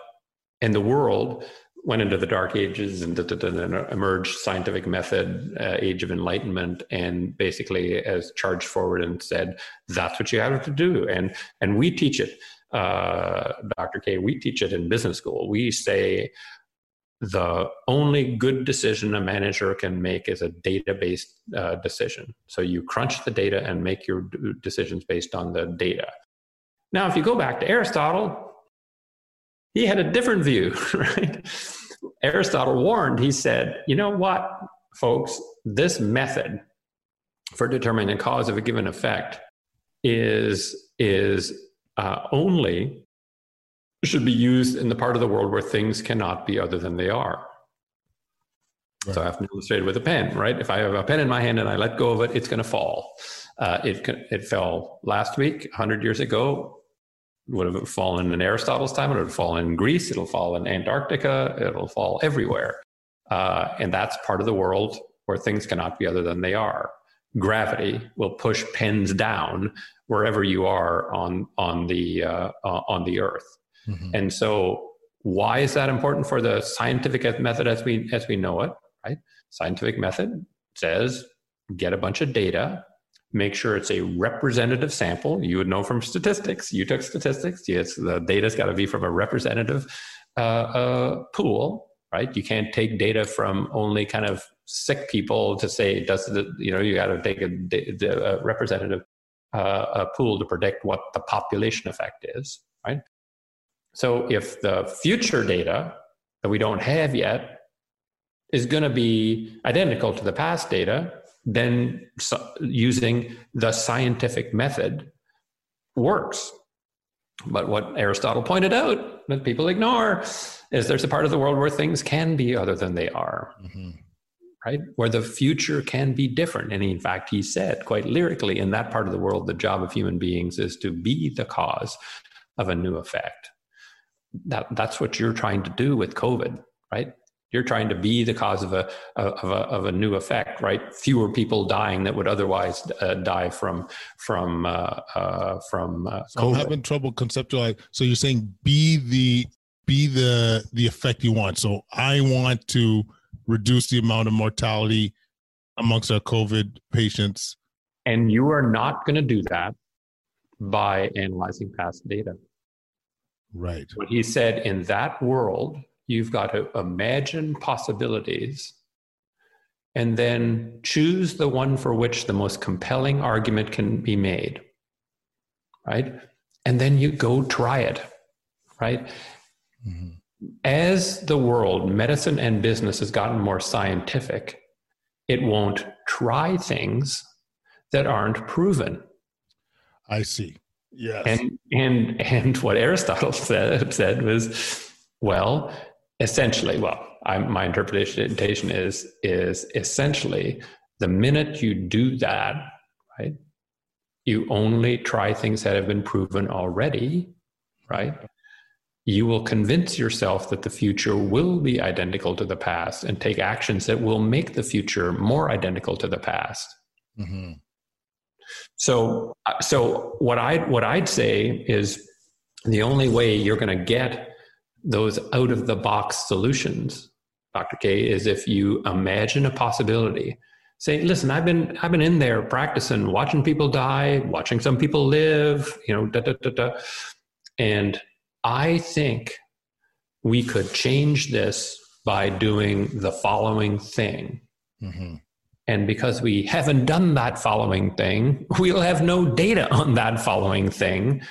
in the world went into the dark ages and then emerged scientific method uh, age of enlightenment and basically has charged forward and said that's what you have to do and and we teach it uh, dr k we teach it in business school we say the only good decision a manager can make is a data based uh, decision. So you crunch the data and make your decisions based on the data. Now, if you go back to Aristotle, he had a different view, right? Aristotle warned, he said, you know what, folks, this method for determining the cause of a given effect is, is uh, only should be used in the part of the world where things cannot be other than they are. Right. So I have to illustrate it with a pen, right? If I have a pen in my hand and I let go of it, it's going to fall. Uh, it it fell last week, 100 years ago. Would have fallen in Aristotle's time. It would fall in Greece. It'll fall in Antarctica. It'll fall everywhere. Uh, and that's part of the world where things cannot be other than they are. Gravity will push pens down wherever you are on on the uh, on the Earth. Mm-hmm. And so, why is that important for the scientific method as we as we know it? Right, scientific method says get a bunch of data, make sure it's a representative sample. You would know from statistics. You took statistics. Yes, the data's got to be from a representative uh, uh, pool, right? You can't take data from only kind of sick people to say does it, you know you got to take a, a representative uh, a pool to predict what the population effect is, right? So if the future data that we don't have yet is going to be identical to the past data, then using the scientific method works. But what Aristotle pointed out that people ignore is there's a part of the world where things can be other than they are. Mm-hmm. Right? Where the future can be different. And in fact, he said quite lyrically, in that part of the world, the job of human beings is to be the cause of a new effect. That, that's what you're trying to do with COVID, right? You're trying to be the cause of a of a of a new effect, right? Fewer people dying that would otherwise uh, die from from uh, uh, from. Uh, so I'm having trouble conceptualizing. So you're saying be the be the the effect you want. So I want to reduce the amount of mortality amongst our COVID patients. And you are not going to do that by analyzing past data. Right. What he said in that world, You've got to imagine possibilities and then choose the one for which the most compelling argument can be made. Right? And then you go try it. Right? Mm-hmm. As the world, medicine and business has gotten more scientific, it won't try things that aren't proven. I see. Yes. And and and what Aristotle said said was, well, essentially, well, I, my interpretation is is essentially the minute you do that, right? You only try things that have been proven already, right? You will convince yourself that the future will be identical to the past and take actions that will make the future more identical to the past. Mm-hmm. So, uh, so what I what I'd say is the only way you're going to get those out of the box solutions, Dr. K, is if you imagine a possibility. Say, listen, I've been I've been in there practicing, watching people die, watching some people live, you know, da da da da. And I think we could change this by doing the following thing. Mm-hmm. And because we haven't done that following thing, we'll have no data on that following thing.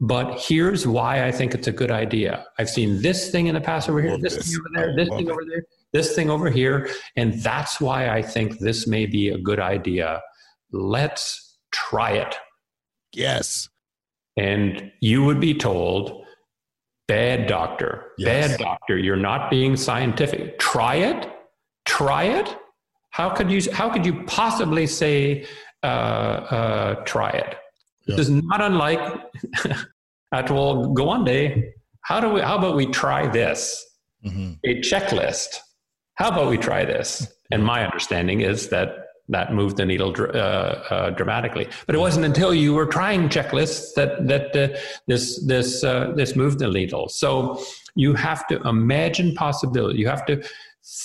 But here's why I think it's a good idea. I've seen this thing in the past over here, this, this, thing over there, this thing it. over there, this thing over here. And that's why I think this may be a good idea. Let's try it. Yes. And you would be told, bad doctor, yes. bad doctor, you're not being scientific. Try it. Try it. How could you, how could you possibly say, uh, uh, try it? Yeah. This is not unlike Atul Gawande. How do we? How about we try this? Mm-hmm. A checklist. How about we try this? And my understanding is that that moved the needle uh, uh, dramatically. But it wasn't until you were trying checklists that that uh, this this uh, this moved the needle. So you have to imagine possibility. You have to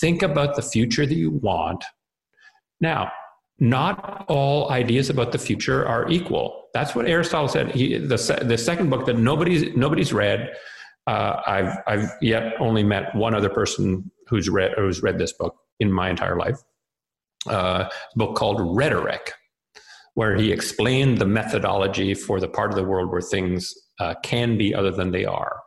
think about the future that you want. Now, not all ideas about the future are equal. That's what Aristotle said. He, the, the second book that nobody's, nobody's read, uh, I've, I've yet only met one other person who's read, who's read this book in my entire life. Uh, a book called Rhetoric, where he explained the methodology for the part of the world where things uh, can be other than they are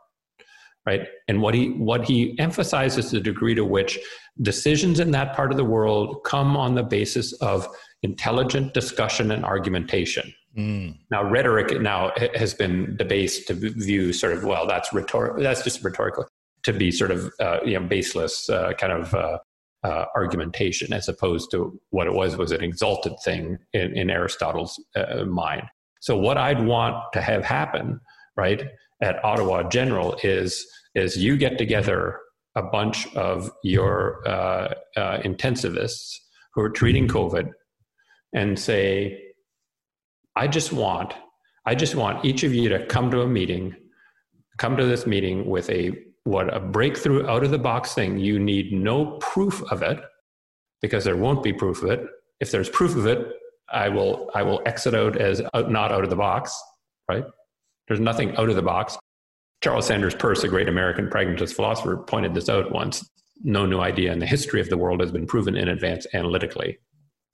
right? And what he what he emphasizes the degree to which decisions in that part of the world come on the basis of intelligent discussion and argumentation. Mm. now rhetoric now has been debased to view sort of well that's rhetorical that's just rhetorical to be sort of uh, you know baseless uh, kind of uh, uh, argumentation as opposed to what it was was an exalted thing in, in aristotle's uh, mind. So what i'd want to have happen right at Ottawa General is is you get together a bunch of your uh, uh, intensivists who are treating COVID and say, I just want, I just want each of you to come to a meeting, come to this meeting with a what a breakthrough out of the box thing. You need no proof of it because there won't be proof of it. If there's proof of it, I will I will exit out as out, not out of the box, right? There's nothing out of the box. Charles Sanders Peirce, a great American pragmatist philosopher, pointed this out once. No new idea in the history of the world has been proven in advance analytically.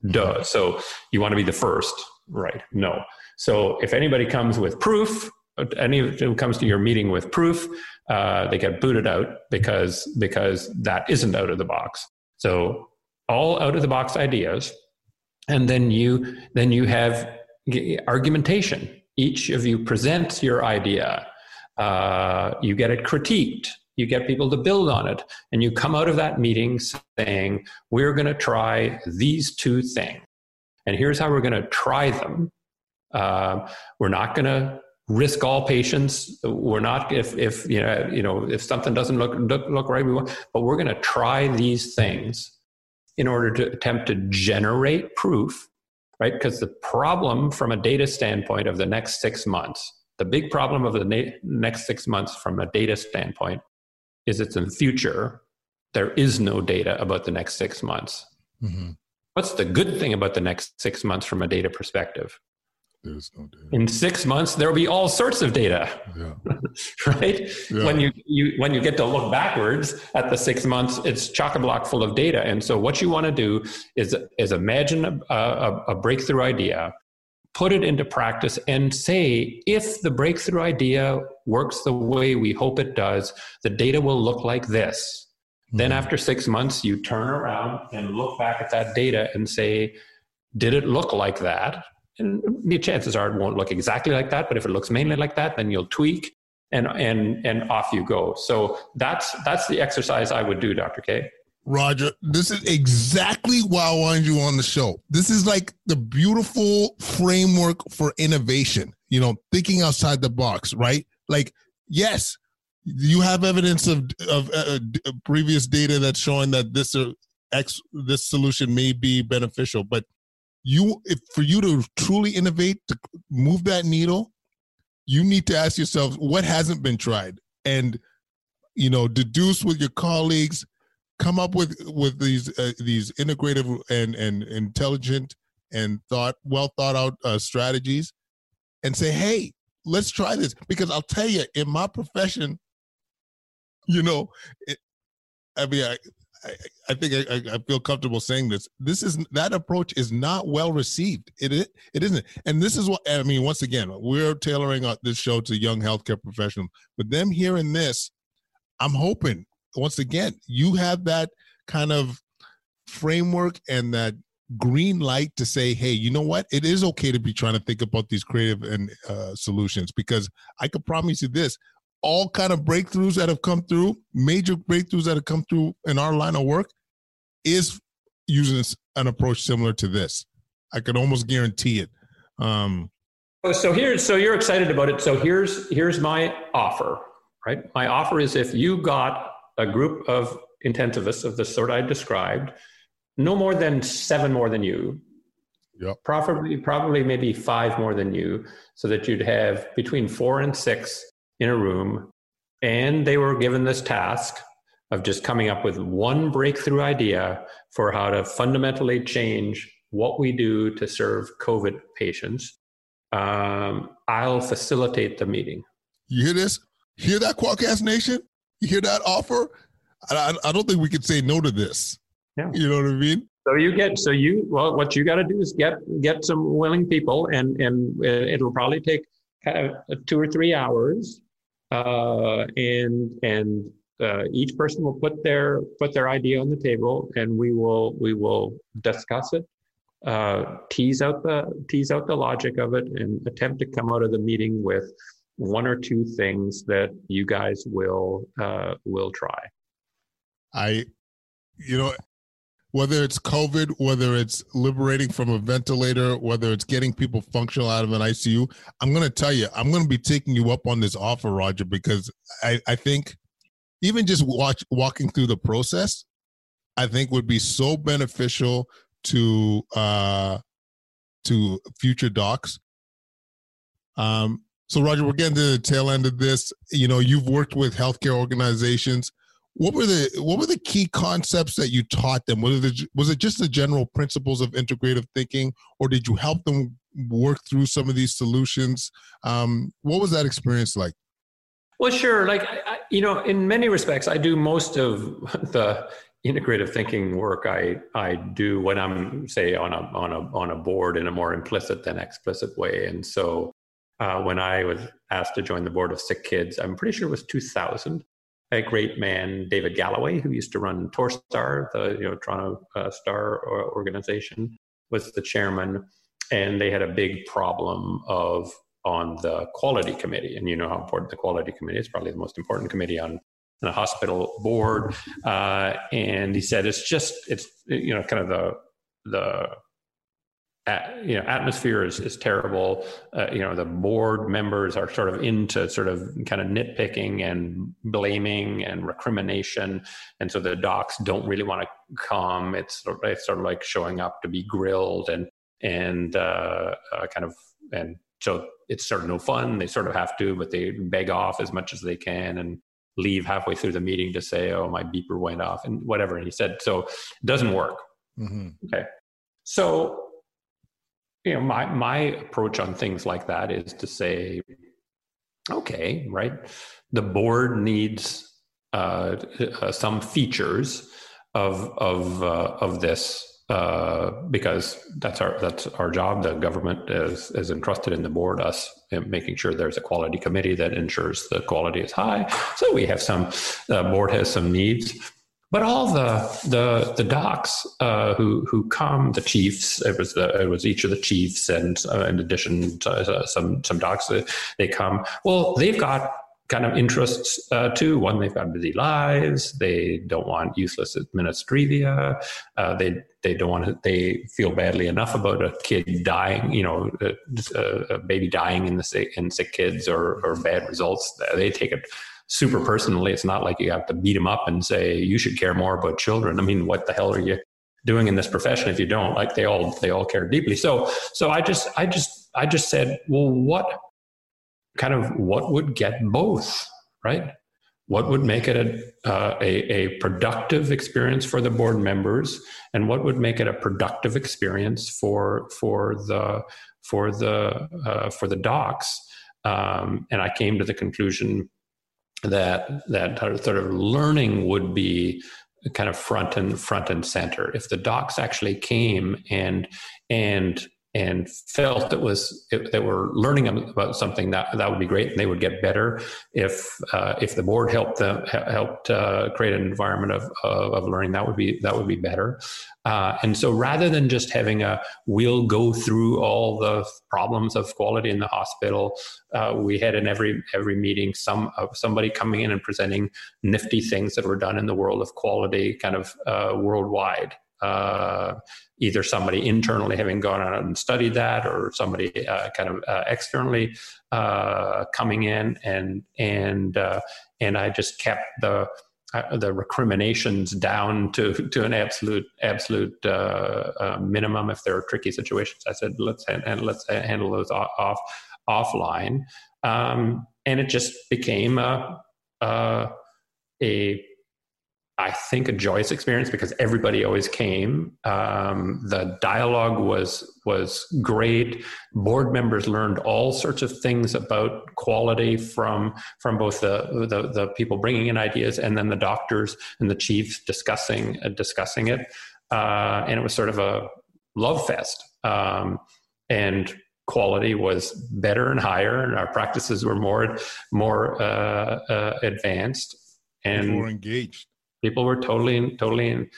Duh. So you want to be the first, right? No. So if anybody comes with proof, any who comes to your meeting with proof, uh, they get booted out because because that isn't out of the box. So all out of the box ideas, and then you then you have argumentation. Each of you presents your idea. Uh, you get it critiqued. You get people to build on it, and you come out of that meeting saying, "We're going to try these two things, and here's how we're going to try them." Uh, we're not going to risk all patients. We're not if if you know you know if something doesn't look look, look right, we but we're going to try these things in order to attempt to generate proof, right? Because the problem from a data standpoint of the next six months, the big problem of the na- next six months from a data standpoint is it's in the future. There is no data about the next six months. Mm-hmm. What's the good thing about the next six months from a data perspective? There's no data. In six months, there will be all sorts of data. Yeah. right? Yeah. When you, you when you get to look backwards at the six months, it's chock a block full of data. And so what you want to do is is imagine a, a, a breakthrough idea, put it into practice, and say if the breakthrough idea works the way we hope it does, the data will look like this. Mm-hmm. Then after six months, you turn around and look back at that data and say, did it look like that? And the chances are it won't look exactly like that but if it looks mainly like that then you'll tweak and and and off you go. So that's that's the exercise i would do dr k. Roger this is exactly why i wanted you on the show. This is like the beautiful framework for innovation you know thinking outside the box right? Like yes you have evidence of of uh, uh previous data that's showing that this uh, x this solution may be beneficial but you if for you to truly innovate to move that needle you need to ask yourself what hasn't been tried? And you know deduce with your colleagues come up with with these uh, these integrative and and intelligent and thought well thought out uh, strategies and say hey let's try this. Because i'll tell you in my profession you know it, i mean I, I, I think I, I, feel comfortable saying this. This is that approach is not well received. It it, it isn't, and this is what I mean. Once again, we're tailoring this show to young healthcare professionals. But them hearing this, I'm hoping once again you have that kind of framework and that green light to say, hey, you know what? It is okay to be trying to think about these creative and uh, solutions because I can promise you this: all kind of breakthroughs that have come through, major breakthroughs that have come through in our line of work, is using an approach similar to this. I could almost guarantee it. Um, so here, so you're excited about it. So here's here's my offer, right? My offer is if you got a group of intensivists of the sort I described, no more than seven more than you. Yep. Probably, probably maybe five more than you, so that you'd have between four and six in a room and they were given this task of just coming up with one breakthrough idea for how to fundamentally change what we do to serve COVID patients. Um, I'll facilitate the meeting. You hear this? Hear that, Kwadcast Nation? You hear that offer? I, I don't think we could say no to this. Yeah. You know what I mean? So you get so you well, what you got to do is get get some willing people, and and it'll probably take kind of two or three hours uh, and and uh, each person will put their put their idea on the table, and we will we will discuss it, uh, tease out the tease out the logic of it, and attempt to come out of the meeting with one or two things that you guys will uh, will try. I, you know, whether it's COVID, whether it's liberating from a ventilator, whether it's getting people functional out of an ICU, I'm going to tell you, I'm going to be taking you up on this offer, Roger, because I, I think even just watch walking through the process, I think would be so beneficial to uh, to future docs. Um, so, Roger, we're getting to the tail end of this. You know, you've worked with healthcare organizations what were the what were the key concepts that you taught them? Was it was it just the general principles of integrative thinking or did you help them work through some of these solutions? Um, what was that experience like? Well sure like I, you know in many respects i do most of the integrative thinking work i i do when i'm say on a on a on a board in a more implicit than explicit way. And so uh, when i was asked to join the board of sick kids i'm pretty sure it was 2000 a great man, David Galloway, who used to run Torstar, the you know Toronto uh, Star organization, was the chairman, and they had a big problem of on the quality committee, and you know how important the quality committee is. Probably the most important committee on the hospital board. Uh, and he said it's just it's you know kind of the the you know atmosphere is, is terrible. Uh, you know the board members are sort of into sort of kind of nitpicking and blaming and recrimination. And so the docs don't really want to come. It's, it's sort of like showing up to be grilled and and uh, uh, kind of and so it's sort of no fun. They sort of have to but they beg off as much as they can and leave halfway through the meeting to say oh my beeper went off and whatever and he said. So it doesn't work. Mm-hmm. okay. So you know my my approach on things like that is to say okay right the board needs uh, uh, some features of of uh, of this uh, because that's our that's our job. The government is is entrusted in the board us making sure there's a quality committee that ensures the quality is high. So we have some the board has some needs. But all the the the docs uh, who who come, the chiefs. It was the it was each of the chiefs, and uh, in addition to uh, some some docs, uh, they come. Well, they've got kind of interests uh, too. One, they've got busy lives. They don't want useless administrivia. Uh, they they don't want to. They feel badly enough about a kid dying. You know, a, a baby dying in the sick, in sick kids or or bad results. They take it super personally. It's not like you have to beat them up and say you should care more about children. I mean, what the hell are you doing in this profession if you don't? Like they all they all care deeply. So so I just I just I just said, well, what kind of what would get both, right? What would make it a, uh, a, a productive experience for the board members, and what would make it a productive experience for for the for the uh, for the docs? Um, and I came to the conclusion that that sort of learning would be kind of front and front and center. If the docs actually came and and and felt it was if they were learning about something that that would be great and they would get better. If uh, if the board helped them helped uh, create an environment of, of, of learning that would be that would be better uh, and so rather than just having a we'll go through all the problems of quality in the hospital uh, we had in every every meeting some somebody coming in and presenting nifty things that were done in the world of quality kind of uh, worldwide. Uh, either somebody internally having gone out and studied that or somebody uh, kind of uh, externally uh, coming in and and uh, and I just kept the uh, the recriminations down to to an absolute absolute minimum if there are tricky situations I said let's and let's handle those off, off offline um, and it just became a, a, a I think a joyous experience because everybody always came. Um, the dialogue was was great. Board members learned all sorts of things about quality from from both the the, the people bringing in ideas and then the doctors and the chiefs discussing uh, discussing it. Uh, and it was sort of a love fest. Um, and quality was better and higher, and our practices were more more uh, uh advanced and more engaged people were totally totally in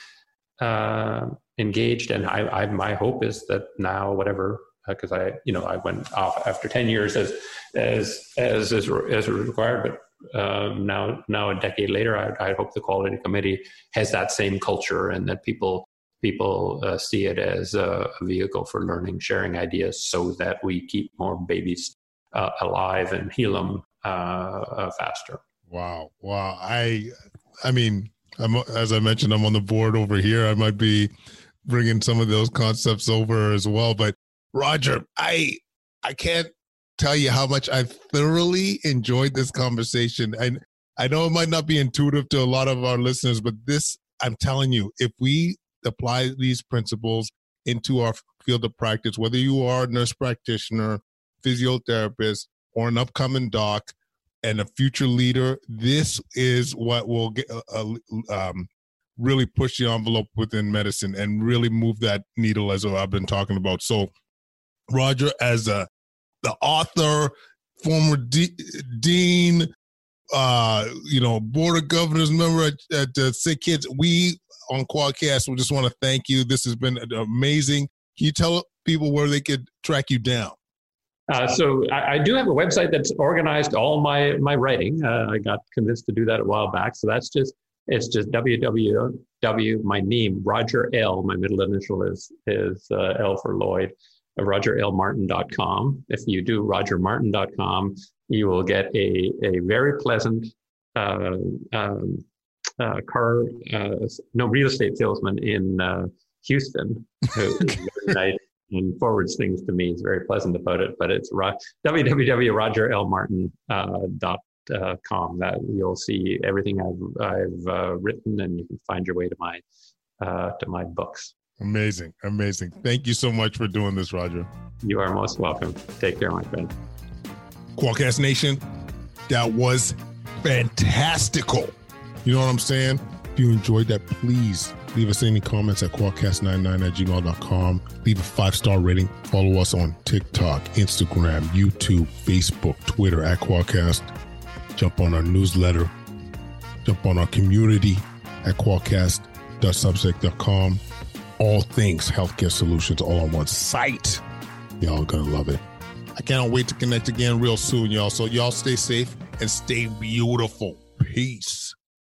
uh, engaged and I, I, my hope is that now whatever because uh, I you know I went off after 10 years as as as as, as required but um, now now a decade later I, I, hope the quality committee has that same culture and that people people uh, see it as a, vehicle for learning sharing ideas so that we keep more babies uh, alive and heal them uh, uh, faster. Wow. Wow. I i mean I'm, as I mentioned, I'm on the board over here. I might be bringing some of those concepts over as well. But Roger, I I can't tell you how much I thoroughly enjoyed this conversation. And I know it might not be intuitive to a lot of our listeners, but this, I'm telling you, if we apply these principles into our field of practice, whether you are a nurse practitioner, physiotherapist, or an upcoming doc, and a future leader, this is what will get, uh, uh, um, really push the envelope within medicine and really move that needle as I've been talking about. So, Roger, as a the author, former de- dean, uh, you know, board of governors member at, at uh, Sick Kids. We on Kwadcast, we just want to thank you. This has been amazing. Can you tell people where they could track you down? Uh, so I, I, do have a website that's organized all my my writing. Uh, I got convinced to do that a while back. So that's just it's just www. My name Roger L. My middle initial is is uh, L for Lloyd. Uh, RogerLMartin.com. If you do RogerMartin.com, you will get a a very pleasant uh, um, uh, car no real estate salesman in Houston who nice and forwards things to me. It's very pleasant about it, but it's ro- www.rogerlmartin.com. Uh, com. that you'll see everything I've, I've uh, written, and you can find your way to my uh, to my books. Amazing, amazing. Thank you so much for doing this, Roger. You are most welcome. Take care, my friend. Kwadcast Nation, that was fantastical. You know what I'm saying? If you enjoyed that, please Leave us any comments at kwadcast99 at gmail.com. Leave a five star rating. Follow us on TikTok, Instagram, YouTube, Facebook, Twitter at Kwadcast. Jump on our newsletter. Jump on our community at kwadcast.substack.com. All things healthcare solutions all on one site. Y'all gonna love it. I cannot wait to connect again real soon, y'all. So y'all stay safe and stay beautiful. Peace.